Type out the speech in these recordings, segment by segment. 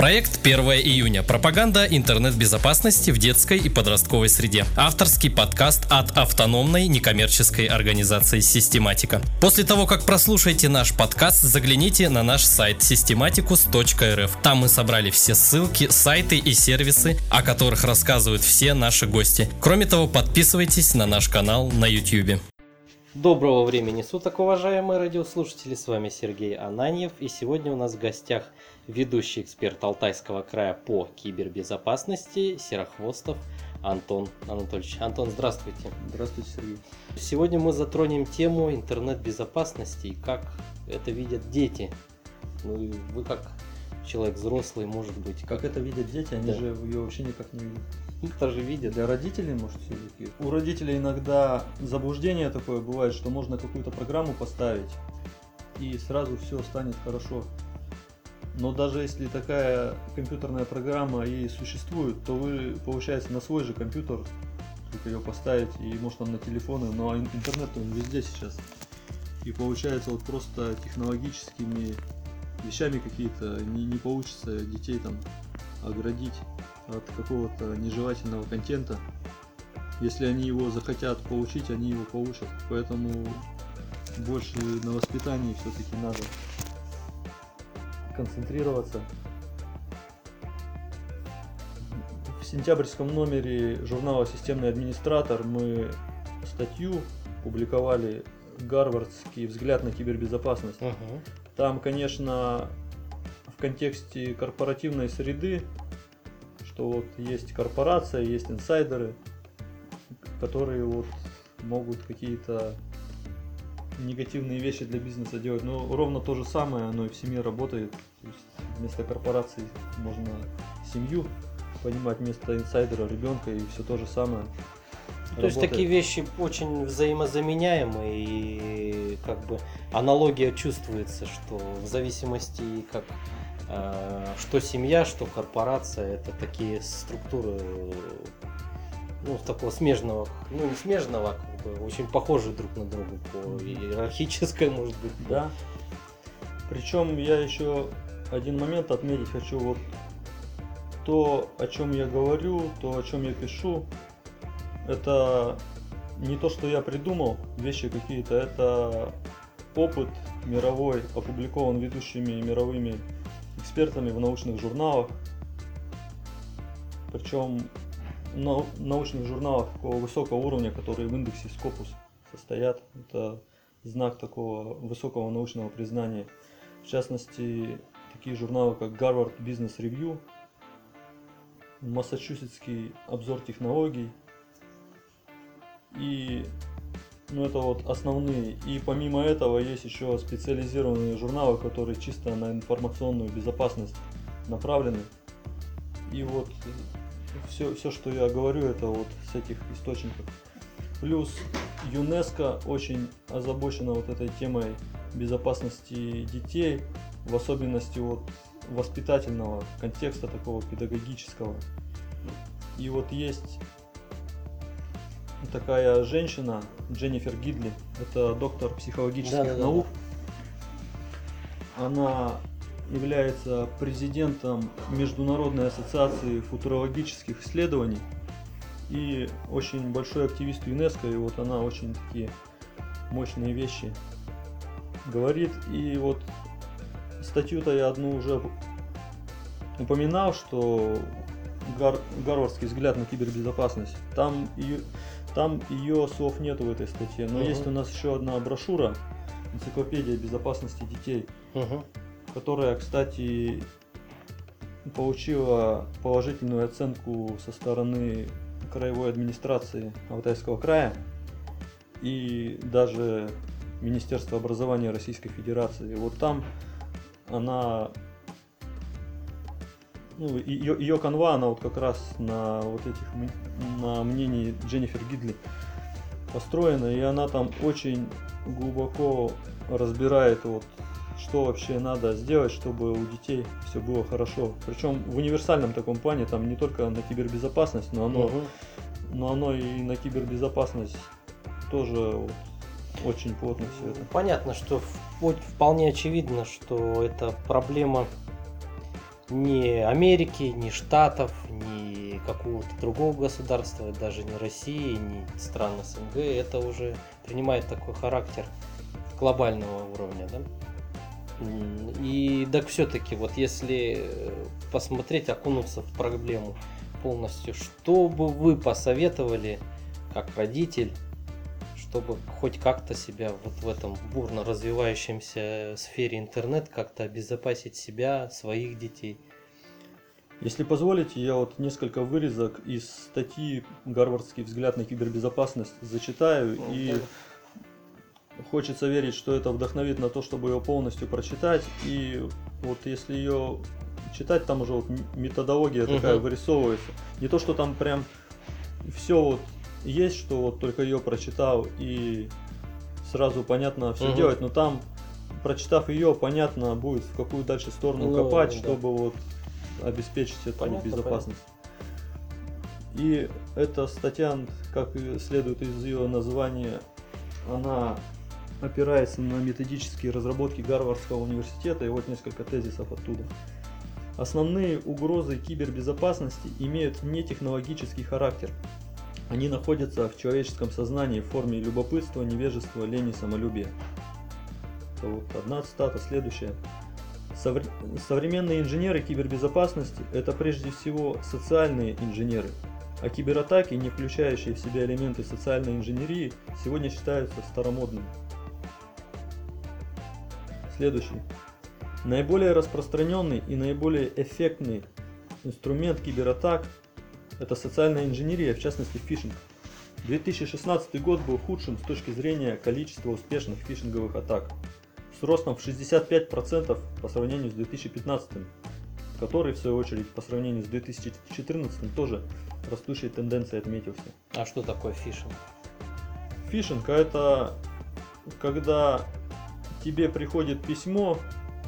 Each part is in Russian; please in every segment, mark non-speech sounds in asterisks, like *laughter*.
Проект 1 июня. Пропаганда интернет-безопасности в детской и подростковой среде. Авторский подкаст от автономной некоммерческой организации «Систематика». После того, как прослушаете наш подкаст, загляните на наш сайт systematicus.rf. Там мы собрали все ссылки, сайты и сервисы, о которых рассказывают все наши гости. Кроме того, подписывайтесь на наш канал на YouTube. Доброго времени суток, уважаемые радиослушатели, с вами Сергей Ананьев, и сегодня у нас в гостях ведущий эксперт Алтайского края по кибербезопасности Серохвостов Антон Анатольевич. Антон, здравствуйте. Здравствуйте, Сергей. Сегодня мы затронем тему интернет-безопасности и как это видят дети. Ну и вы как человек взрослый, может быть. Как, как это видят дети, они да. же ее вообще никак не видят. Тоже видят. Для родителей, может, все-таки. У родителей иногда заблуждение такое бывает, что можно какую-то программу поставить, и сразу все станет хорошо. Но даже если такая компьютерная программа и существует, то вы, получается, на свой же компьютер только ее поставить, и может он на телефоны, но интернет он везде сейчас. И получается вот просто технологическими вещами какие-то не, не получится детей там оградить от какого-то нежелательного контента. Если они его захотят получить, они его получат. Поэтому больше на воспитании все-таки надо концентрироваться. В сентябрьском номере журнала «Системный администратор» мы статью публиковали «Гарвардский взгляд на кибербезопасность». Угу. Там, конечно, в контексте корпоративной среды что вот есть корпорация, есть инсайдеры, которые вот могут какие-то негативные вещи для бизнеса делать. Но ровно то же самое, оно и в семье работает. То есть вместо корпорации можно семью понимать, вместо инсайдера ребенка и все то же самое. То есть такие вещи очень взаимозаменяемые и как бы аналогия чувствуется, что в зависимости как Э, что семья, что корпорация, это такие структуры, ну, такого смежного, ну, не смежного, как бы, очень похожие друг на друга по иерархической, может быть. Да. Причем я еще один момент отметить хочу. Вот то, о чем я говорю, то, о чем я пишу, это не то, что я придумал, вещи какие-то, это опыт мировой, опубликован ведущими мировыми экспертами в научных журналах. Причем научных журналах такого высокого уровня, которые в индексе Scopus состоят. Это знак такого высокого научного признания. В частности, такие журналы, как Harvard Business Review, Массачусетский обзор технологий и ну, это вот основные. И помимо этого есть еще специализированные журналы, которые чисто на информационную безопасность направлены. И вот все, все, что я говорю, это вот с этих источников. Плюс ЮНЕСКО очень озабочена вот этой темой безопасности детей, в особенности вот воспитательного контекста такого педагогического. И вот есть такая женщина, Дженнифер Гидли, это доктор психологических да, да, наук. Да, да. Она является президентом Международной ассоциации футурологических исследований и очень большой активист ЮНЕСКО, и вот она очень такие мощные вещи говорит. И вот статью-то я одну уже упоминал, что Гар, Гарвардский взгляд на кибербезопасность. Там ее, там ее слов нету в этой статье, но uh-huh. есть у нас еще одна брошюра, энциклопедия безопасности детей, uh-huh. Которая, кстати, получила положительную оценку со стороны краевой администрации Алтайского края и даже Министерства образования Российской Федерации. Вот там она ну, ее, ее канва, она вот как раз на вот этих, на мнении Дженнифер Гидли построена, и она там очень глубоко разбирает вот что вообще надо сделать, чтобы у детей все было хорошо. Причем в универсальном таком плане, там не только на кибербезопасность, но оно, угу. но оно и на кибербезопасность тоже вот очень плотно все это. Понятно, что вполне очевидно, что это проблема ни Америки, ни Штатов, ни какого-то другого государства, даже не России, ни стран СНГ. Это уже принимает такой характер глобального уровня, да? И так все-таки, вот если посмотреть, окунуться в проблему полностью, что бы вы посоветовали как родитель, чтобы хоть как-то себя вот в этом бурно развивающемся сфере интернет как-то обезопасить себя, своих детей? Если позволите, я вот несколько вырезок из статьи «Гарвардский взгляд на кибербезопасность» зачитаю. Ну, и хочется верить, что это вдохновит на то, чтобы ее полностью прочитать. И вот если ее читать, там уже вот методология угу. такая вырисовывается. Не то, что там прям все вот есть, что вот только ее прочитал и сразу понятно все угу. делать, но там прочитав ее, понятно будет в какую дальше сторону ну, копать, да. чтобы вот обеспечить эту понятно, безопасность. Понятно. И эта статья, как следует из ее названия, она опирается на методические разработки Гарвардского университета, и вот несколько тезисов оттуда. Основные угрозы кибербезопасности имеют нетехнологический характер. Они находятся в человеческом сознании в форме любопытства, невежества, лени, самолюбия. Это вот одна цитата, следующая. Современные инженеры кибербезопасности – это прежде всего социальные инженеры, а кибератаки, не включающие в себя элементы социальной инженерии, сегодня считаются старомодными. Следующий. Наиболее распространенный и наиболее эффектный инструмент кибератак – это социальная инженерия, в частности фишинг. 2016 год был худшим с точки зрения количества успешных фишинговых атак, с ростом в 65% по сравнению с 2015, который в свою очередь по сравнению с 2014 тоже растущей тенденцией отметился. А что такое фишинг? Фишинг – это когда тебе приходит письмо,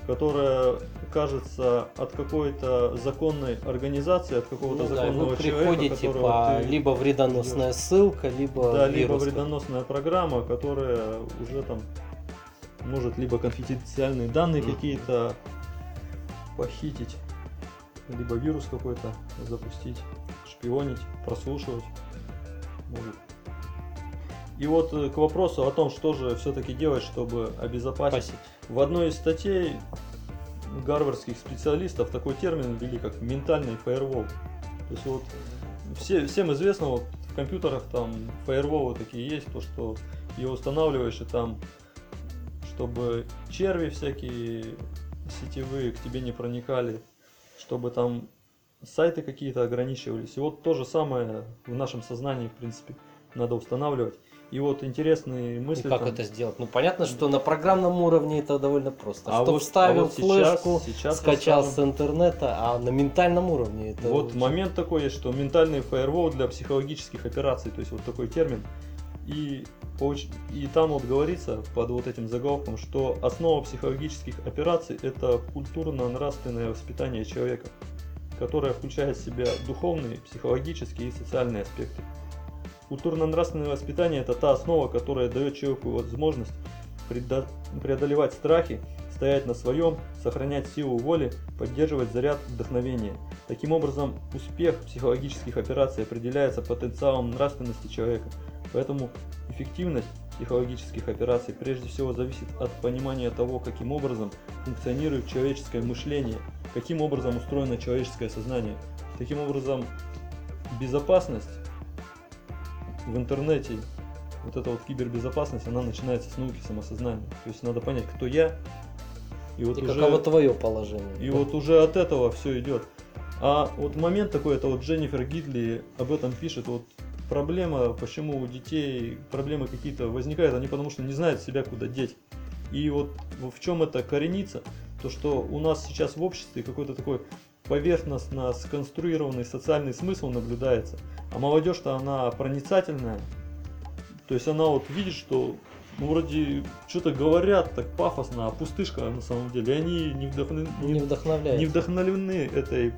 которое кажется от какой-то законной организации, от какого-то ну, законного да, вы приходите по ты либо вредоносная ссылка, либо да, либо вредоносная программа, которая уже там может либо конфиденциальные данные mm. какие-то похитить, либо вирус какой-то запустить, шпионить, прослушивать. Может и вот э, к вопросу о том, что же все-таки делать, чтобы обезопасить. Спасить. В одной из статей гарвардских специалистов такой термин ввели, как ментальный фаервол. То есть вот все, всем известно, вот в компьютерах там фаерволы такие есть, то что ее устанавливаешь и там, чтобы черви всякие сетевые к тебе не проникали, чтобы там сайты какие-то ограничивались. И вот то же самое в нашем сознании, в принципе, надо устанавливать. И вот интересные мысли. И как там... это сделать? Ну понятно, что на программном уровне это довольно просто. А что вот, вставил а вот флешку, сейчас, сейчас скачал с интернета, а на ментальном уровне это. Вот очень... момент такой есть, что ментальный фаервол для психологических операций, то есть вот такой термин. И, и там вот говорится под вот этим заголовком, что основа психологических операций это культурно-нравственное воспитание человека, которое включает в себя духовные, психологические и социальные аспекты. Культурно-нравственное воспитание – это та основа, которая дает человеку возможность преодолевать страхи, стоять на своем, сохранять силу воли, поддерживать заряд вдохновения. Таким образом, успех психологических операций определяется потенциалом нравственности человека. Поэтому эффективность психологических операций прежде всего зависит от понимания того, каким образом функционирует человеческое мышление, каким образом устроено человеческое сознание. Таким образом, безопасность в интернете вот эта вот кибербезопасность, она начинается с науки самосознания. То есть надо понять, кто я. И, вот и уже, каково твое положение. И да. вот уже от этого все идет. А вот момент такой, это вот Дженнифер Гидли об этом пишет, вот проблема, почему у детей проблемы какие-то возникают, они потому что не знают себя куда деть. И вот в чем это коренится, то что у нас сейчас в обществе какой-то такой поверхностно сконструированный социальный смысл наблюдается. А молодежь-то она проницательная. То есть она вот видит, что ну, вроде что-то говорят так пафосно, а пустышка на самом деле. И они не, вдохновлены, не, вдохновляют. не вдохновлены этой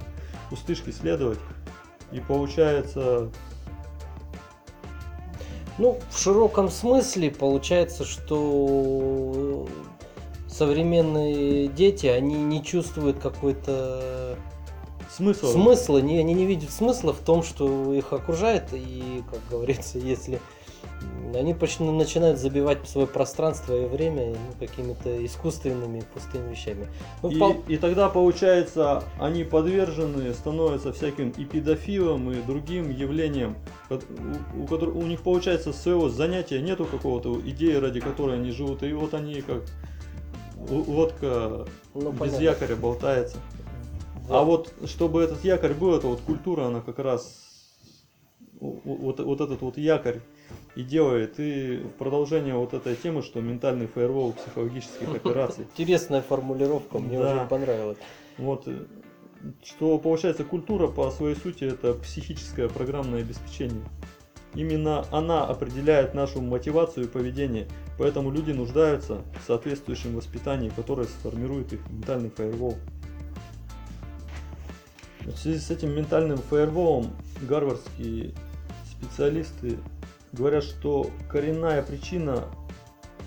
пустышке следовать. И получается... Ну, в широком смысле получается, что современные дети, они не чувствуют какой-то смысл. Смысла, не, они не видят смысла в том, что их окружает, и, как говорится, *laughs* если они почти начинают забивать свое пространство и время ну, какими-то искусственными пустыми вещами. Ну, И, пол- и тогда, получается, они подвержены, становятся всяким и педофилам, и другим явлениям, у, у которых- у них, получается, своего занятия нету какого-то идеи, ради которой они живут. И вот они как лодка ну, без понятно. якоря болтается. Да. А вот чтобы этот якорь был, это вот культура, она как раз вот, вот этот вот якорь и делает. И в продолжение вот этой темы, что ментальный фаервол психологических *laughs* операций. Интересная формулировка, мне Да. очень понравилась. Вот, э, что получается культура по своей сути это психическое программное обеспечение. Именно она определяет нашу мотивацию и поведение, поэтому люди нуждаются в соответствующем воспитании, которое сформирует их ментальный фаервол. В связи с этим ментальным фаерволом гарвардские специалисты говорят, что коренная причина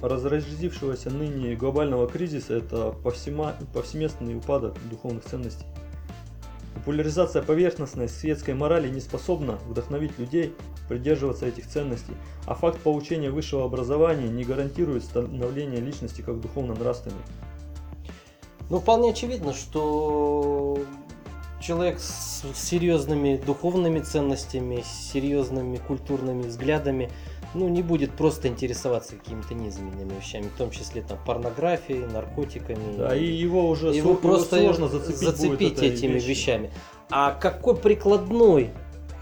разразившегося ныне глобального кризиса это повсеместный упадок духовных ценностей. Популяризация поверхностной светской морали не способна вдохновить людей придерживаться этих ценностей, а факт получения высшего образования не гарантирует становление личности как духовно-нравственной. Ну, вполне очевидно, что человек с серьезными духовными ценностями, с серьезными культурными взглядами, ну, не будет просто интересоваться какими-то низменными вещами, в том числе там порнографией, наркотиками. Да, и его уже его со- просто сложно зацепить, этой этими вещью. вещами. А какой прикладной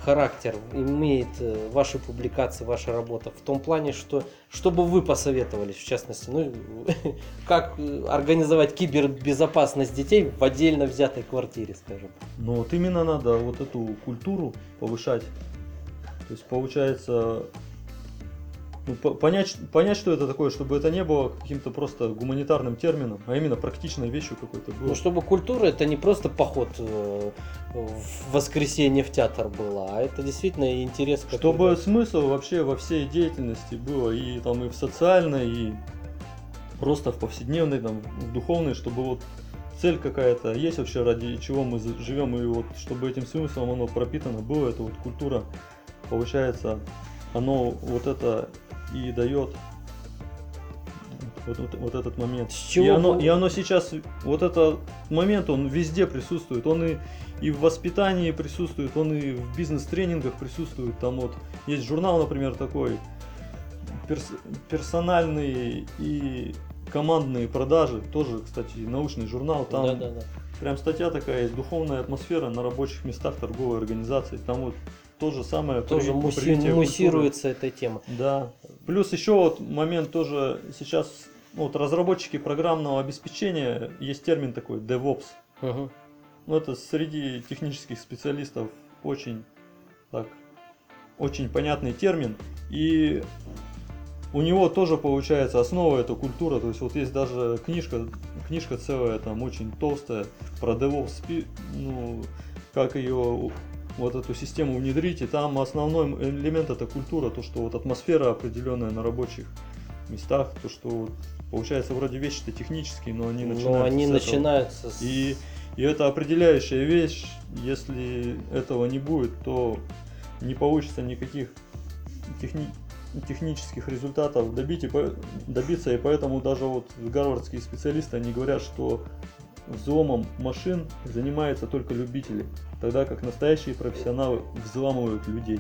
характер имеет э, ваши публикации, ваша работа в том плане, что что бы вы посоветовали, в частности, ну *laughs* как э, организовать кибербезопасность детей в отдельно взятой квартире, скажем. Ну вот именно надо вот эту культуру повышать. То есть получается по- понять, понять, что это такое, чтобы это не было каким-то просто гуманитарным термином, а именно практичной вещью какой-то было. Ну чтобы культура это не просто поход э, в воскресенье в театр была, а это действительно интерес. Чтобы смысл вообще во всей деятельности было и там и в социальной, и просто в повседневной, там, в духовной, чтобы вот цель какая-то есть вообще, ради чего мы живем, и вот чтобы этим смыслом оно пропитано было, это вот культура, получается, оно вот это и дает вот, вот- вот этот момент. С И чего оно, вы- и оно сейчас, вот этот момент, он везде присутствует. Он и, и в воспитании присутствует, он и в бизнес-тренингах присутствует. Там вот есть журнал, например, такой, перс- персональные и командные продажи. Тоже, кстати, научный журнал. Там Да, да, да. Прям статья такая есть, духовная атмосфера на рабочих местах торговой организации. Там вот то же самое. Тоже культуры. муссируется эта тема. Да. Плюс еще вот момент тоже сейчас ну, вот разработчики программного обеспечения есть термин такой DevOps. Мгм. Ну это среди технических специалистов очень так очень понятный термин и у него тоже получается основа это культура, то есть вот есть даже книжка, книжка целая там очень толстая про DevOps, ну как ее вот эту систему внедрить, и там основной элемент это культура, то что вот атмосфера определенная на рабочих местах, то что вот получается вроде вещи-то технические, но они начинают. Но они начинаются с... И, и это определяющая вещь. Если этого не будет, то не получится никаких техни- технических результатов добить и добиться. И поэтому даже вот гарвардские специалисты они говорят, что взломом машин занимаются только любители, тогда как настоящие профессионалы взламывают людей.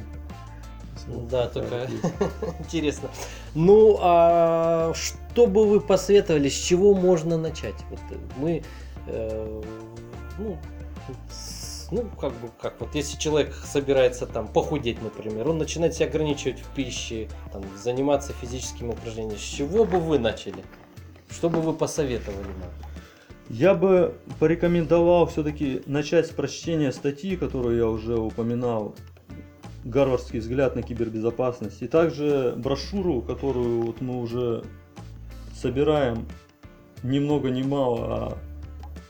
Вот Да, есть. *laughs* Интересно. Ну, а что бы вы посоветовали, с чего можно начать? Вот мы, э, ну, с- ну, как бы, как вот, если человек собирается там похудеть, например, он начинает себя ограничивать в пище, там, заниматься физическими упражнениями, с чего бы вы начали? Что бы вы посоветовали нам? Я бы порекомендовал все-таки начать с прочтения статьи, которую я уже упоминал, «Гарвардский взгляд на кибербезопасность», и также брошюру, которую вот мы уже собираем ни много ни мало, а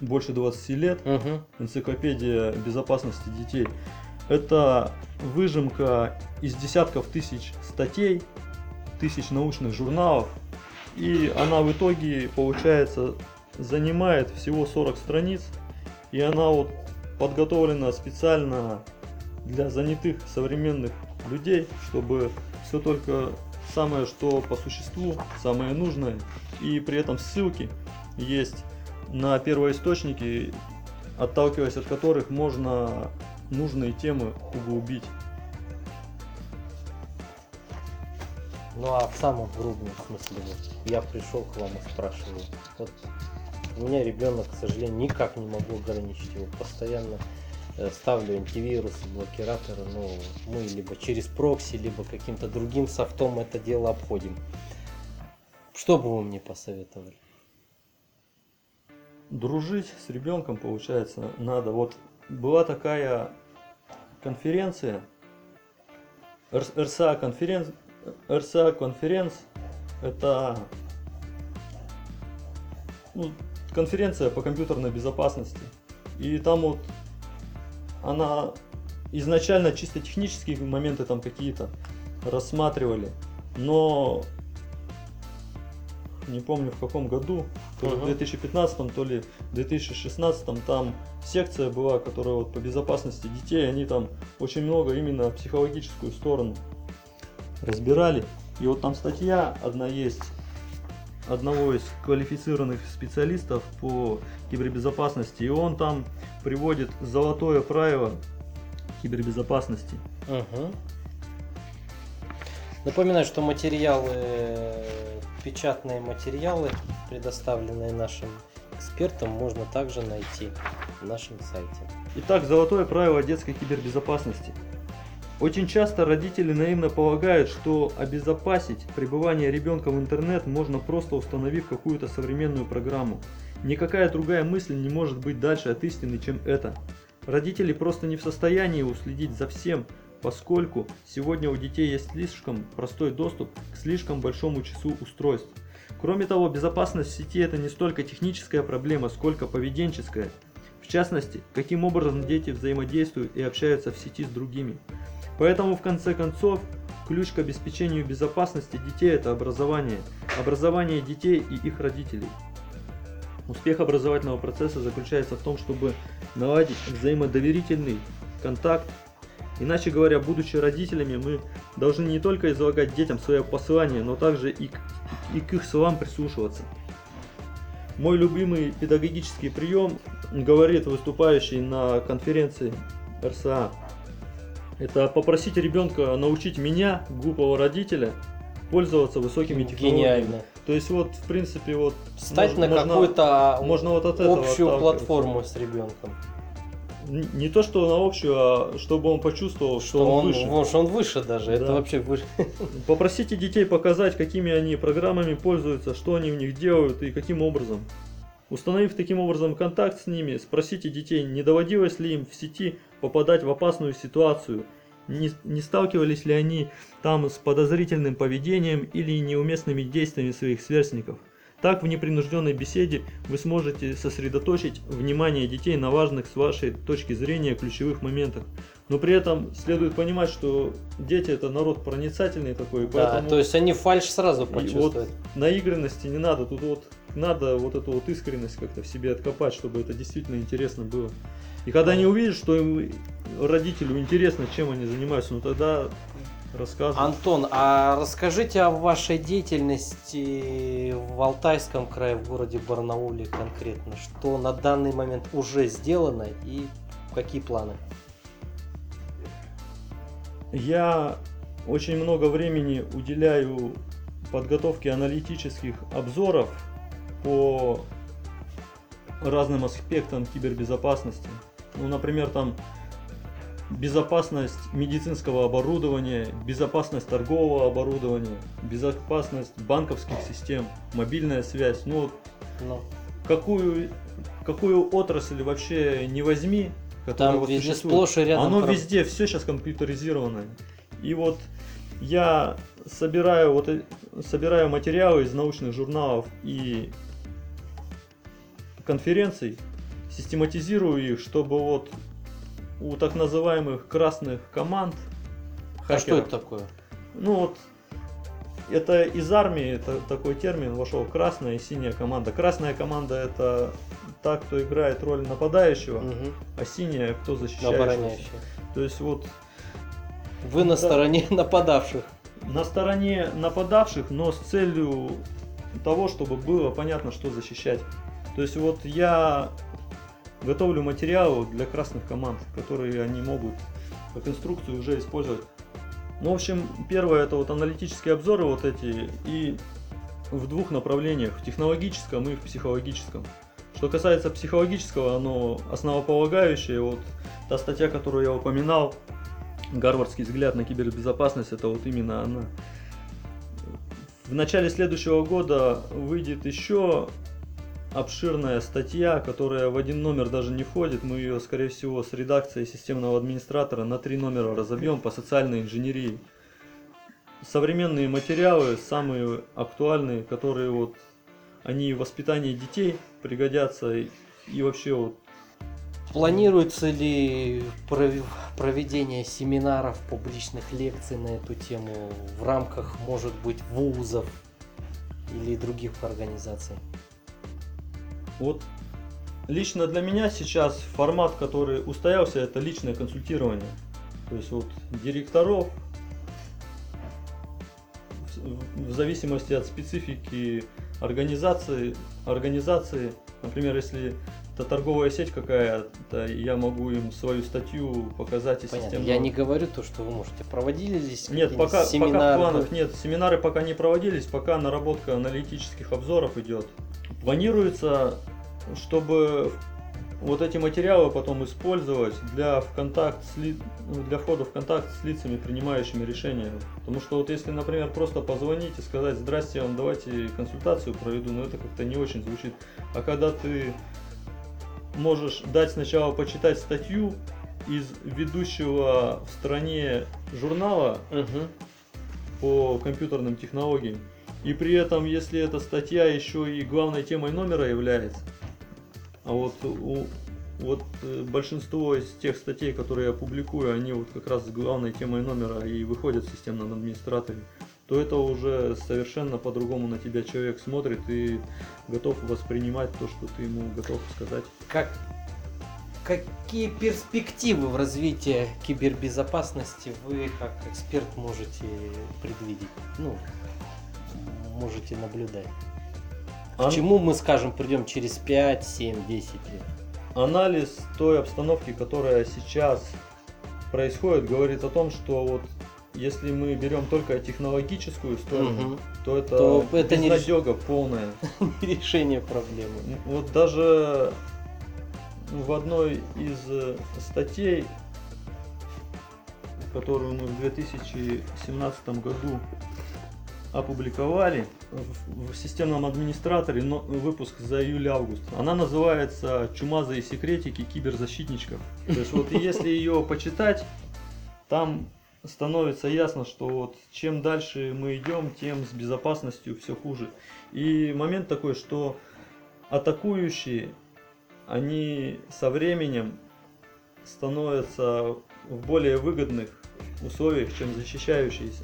больше 20 лет, Мгм. энциклопедия безопасности детей. Это выжимка из десятков тысяч статей, тысяч научных журналов, и она в итоге, получается, занимает всего 40 страниц, и она вот подготовлена специально для занятых современных людей, чтобы все только самое, что по существу, самое нужное, и при этом ссылки есть на первоисточники, отталкиваясь от которых можно нужные темы углубить. Ну а в самом грубом смысле, я пришел к вам и спрашиваю, вот у меня ребенок, к сожалению, никак не могу ограничить его, постоянно э, ставлю антивирусы, блокираторы, но мы либо через прокси, либо каким-то другим софтом это дело обходим. Что бы вы мне посоветовали? Дружить с ребенком, получается, надо. Вот была такая конференция, РСА конференц, РСА конференц, это ну, конференция по компьютерной безопасности. И там вот она изначально чисто технические моменты там какие-то рассматривали, но не помню в каком году, то ли в 2015, то ли в 2016 там секция была, которая вот по безопасности детей, они там очень много именно психологическую сторону разбирали. И вот там статья одна есть одного из квалифицированных специалистов по кибербезопасности, и он там приводит золотое правило кибербезопасности. Угу. Напоминаю, что материалы, печатные материалы, предоставленные нашим экспертам, можно также найти на нашем сайте. Итак, золотое правило детской кибербезопасности – очень часто родители наивно полагают, что обезопасить пребывание ребенка в интернет можно просто установив какую-то современную программу. Никакая другая мысль не может быть дальше от истины, чем это. Родители просто не в состоянии уследить за всем, поскольку сегодня у детей есть слишком простой доступ к слишком большому числу устройств. Кроме того, безопасность в сети это не столько техническая проблема, сколько поведенческая. В частности, каким образом дети взаимодействуют и общаются в сети с другими. Поэтому в конце концов ключ к обеспечению безопасности детей это образование. Образование детей и их родителей. Успех образовательного процесса заключается в том, чтобы наладить взаимодоверительный контакт. Иначе говоря, будучи родителями, мы должны не только излагать детям свое послание, но также и к, и к их словам прислушиваться. Мой любимый педагогический прием, говорит выступающий на конференции РСА, это попросить ребенка научить меня, глупого родителя, пользоваться высокими технологиями. Гениально. То есть вот, в принципе, вот... Стать на какую-то можно вот от общую платформу с ребенком. Не то, что на общую, а чтобы он почувствовал, что, что он, он выше. Может, он выше даже, да. это вообще выше. *laughs* Попросите детей показать, какими они программами пользуются, что они в них делают и каким образом. Установив таким образом контакт с ними, спросите детей, не доводилось ли им в сети попадать в опасную ситуацию, не, не сталкивались ли они там с подозрительным поведением или неуместными действиями своих сверстников. Так в непринужденной беседе вы сможете сосредоточить внимание детей на важных с вашей точки зрения ключевых моментах. Но при этом следует понимать, что дети это народ проницательный такой, да, то есть они фальш сразу почувствуют. вот наигранности не надо, тут вот надо вот эту вот искренность как-то в себе откопать, чтобы это действительно интересно было. И когда они увидят, что им, родителю интересно, чем они занимаются, ну тогда рассказывают. Антон, а расскажите о вашей деятельности в Алтайском крае, в городе Барнауле конкретно. Что на данный момент уже сделано и какие планы? Я очень много времени уделяю подготовке аналитических обзоров по разным аспектам кибербезопасности. Ну, например, там безопасность медицинского оборудования, безопасность торгового оборудования, безопасность банковских систем, мобильная связь. Ну, Но. какую, какую отрасль вообще не возьми, там вот везде сплошь и рядом. Оно прав... везде, все сейчас компьютеризировано. И вот я собираю, вот, э, собираю материалы из научных журналов и конференций, систематизирую их, чтобы вот у так называемых красных команд хакеров, А что это такое? Ну вот это из армии, это такой термин вошел, красная и синяя команда. Красная команда это та, кто играет роль нападающего, Мгм. а синяя, кто. Обороняющие. То есть вот Вы на Да. стороне *laughs* нападавших. на стороне нападавших, но с целью того, чтобы было понятно, что защищать. То есть вот я готовлю материалы для красных команд, которые они могут как инструкцию уже использовать. Ну, в общем, первое это вот аналитические обзоры вот эти и в двух направлениях, в технологическом и в психологическом. Что касается психологического, оно основополагающее. Вот та статья, которую я упоминал, Гарвардский взгляд на кибербезопасность, это вот именно она. В начале следующего года выйдет еще обширная статья, которая в один номер даже не входит. Мы ее, скорее всего, с редакцией системного администратора на три номера разобьем по социальной инженерии. Современные материалы, самые актуальные, которые вот они в воспитании детей пригодятся и, и вообще вот Планируется ли пров- проведение семинаров, публичных лекций на эту тему в рамках, может быть, вузов или других организаций? Вот лично для меня сейчас формат, который устоялся, это личное консультирование. То есть вот директоров в- зависимости от специфики организации, организации, например, если это торговая сеть какая-то, я могу им свою статью показать и Понятно. системно. Я не говорю то, что вы можете. Проводились Нет, пока, пока в планах нет. Семинары пока не проводились, пока наработка аналитических обзоров идет. Планируется, чтобы вот эти материалы потом использовать для, в контакт с ли- ну, для входа в контакт с лицами, принимающими решения. Потому что вот если, например, просто позвонить и сказать, здрасте, вам давайте консультацию проведу, но это как-то не очень звучит. А когда ты можешь дать сначала почитать статью из ведущего в стране журнала Мгм. по компьютерным технологиям. И при этом, если эта статья еще и главной темой номера является, а вот у, вот э, большинство из тех статей, которые я публикую, они вот как раз с главной темой номера и выходят в системном администраторе, то это уже совершенно по-другому на тебя человек смотрит и готов воспринимать то, что ты ему готов сказать. Как, какие перспективы в развитии кибербезопасности вы как эксперт можете предвидеть? Ну, можете наблюдать. К Ан- чему мы, скажем, придем через 5, 7, 10 лет? анализ той обстановки, которая сейчас происходит, говорит о том, что вот если мы берем только технологическую сторону, Мгм. то это, То это не реш- безнадега полная. *laughs* Решение проблемы. Вот даже в одной из э, статей, которую мы в 2017 году опубликовали в, системном администраторе, выпуск за июль-август. Она называется «Чумазые секретики киберзащитничков». То есть вот если ее почитать, там становится ясно, что вот чем дальше мы идем, тем с безопасностью все хуже. И момент такой, что атакующие, они со временем становятся в более выгодных условиях, чем защищающиеся.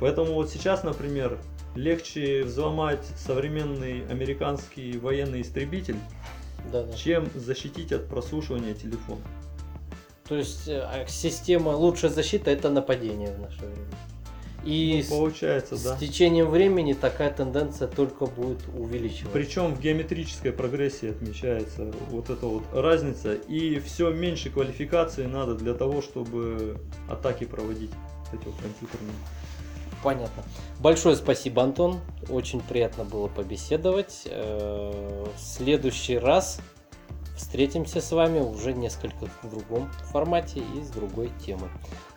Поэтому вот сейчас, например, легче взломать современный американский военный истребитель, Да, да. чем защитить от прослушивания телефона. То есть э, а система лучшая защита это нападение в наше время. И Ну, получается, с, да. с течением времени такая тенденция только будет увеличиваться. Причем в геометрической прогрессии отмечается вот эта вот разница. И все меньше квалификации надо для того, чтобы атаки проводить. Эти вот компьютерные. Понятно. Большое спасибо, Антон. Очень приятно было побеседовать. Э, В следующий раз встретимся с вами уже несколько в другом формате и с другой темой.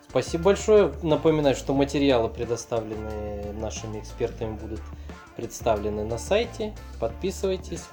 Спасибо большое. Напоминаю, что материалы, предоставленные нашими экспертами, будут представлены на сайте. Подписывайтесь,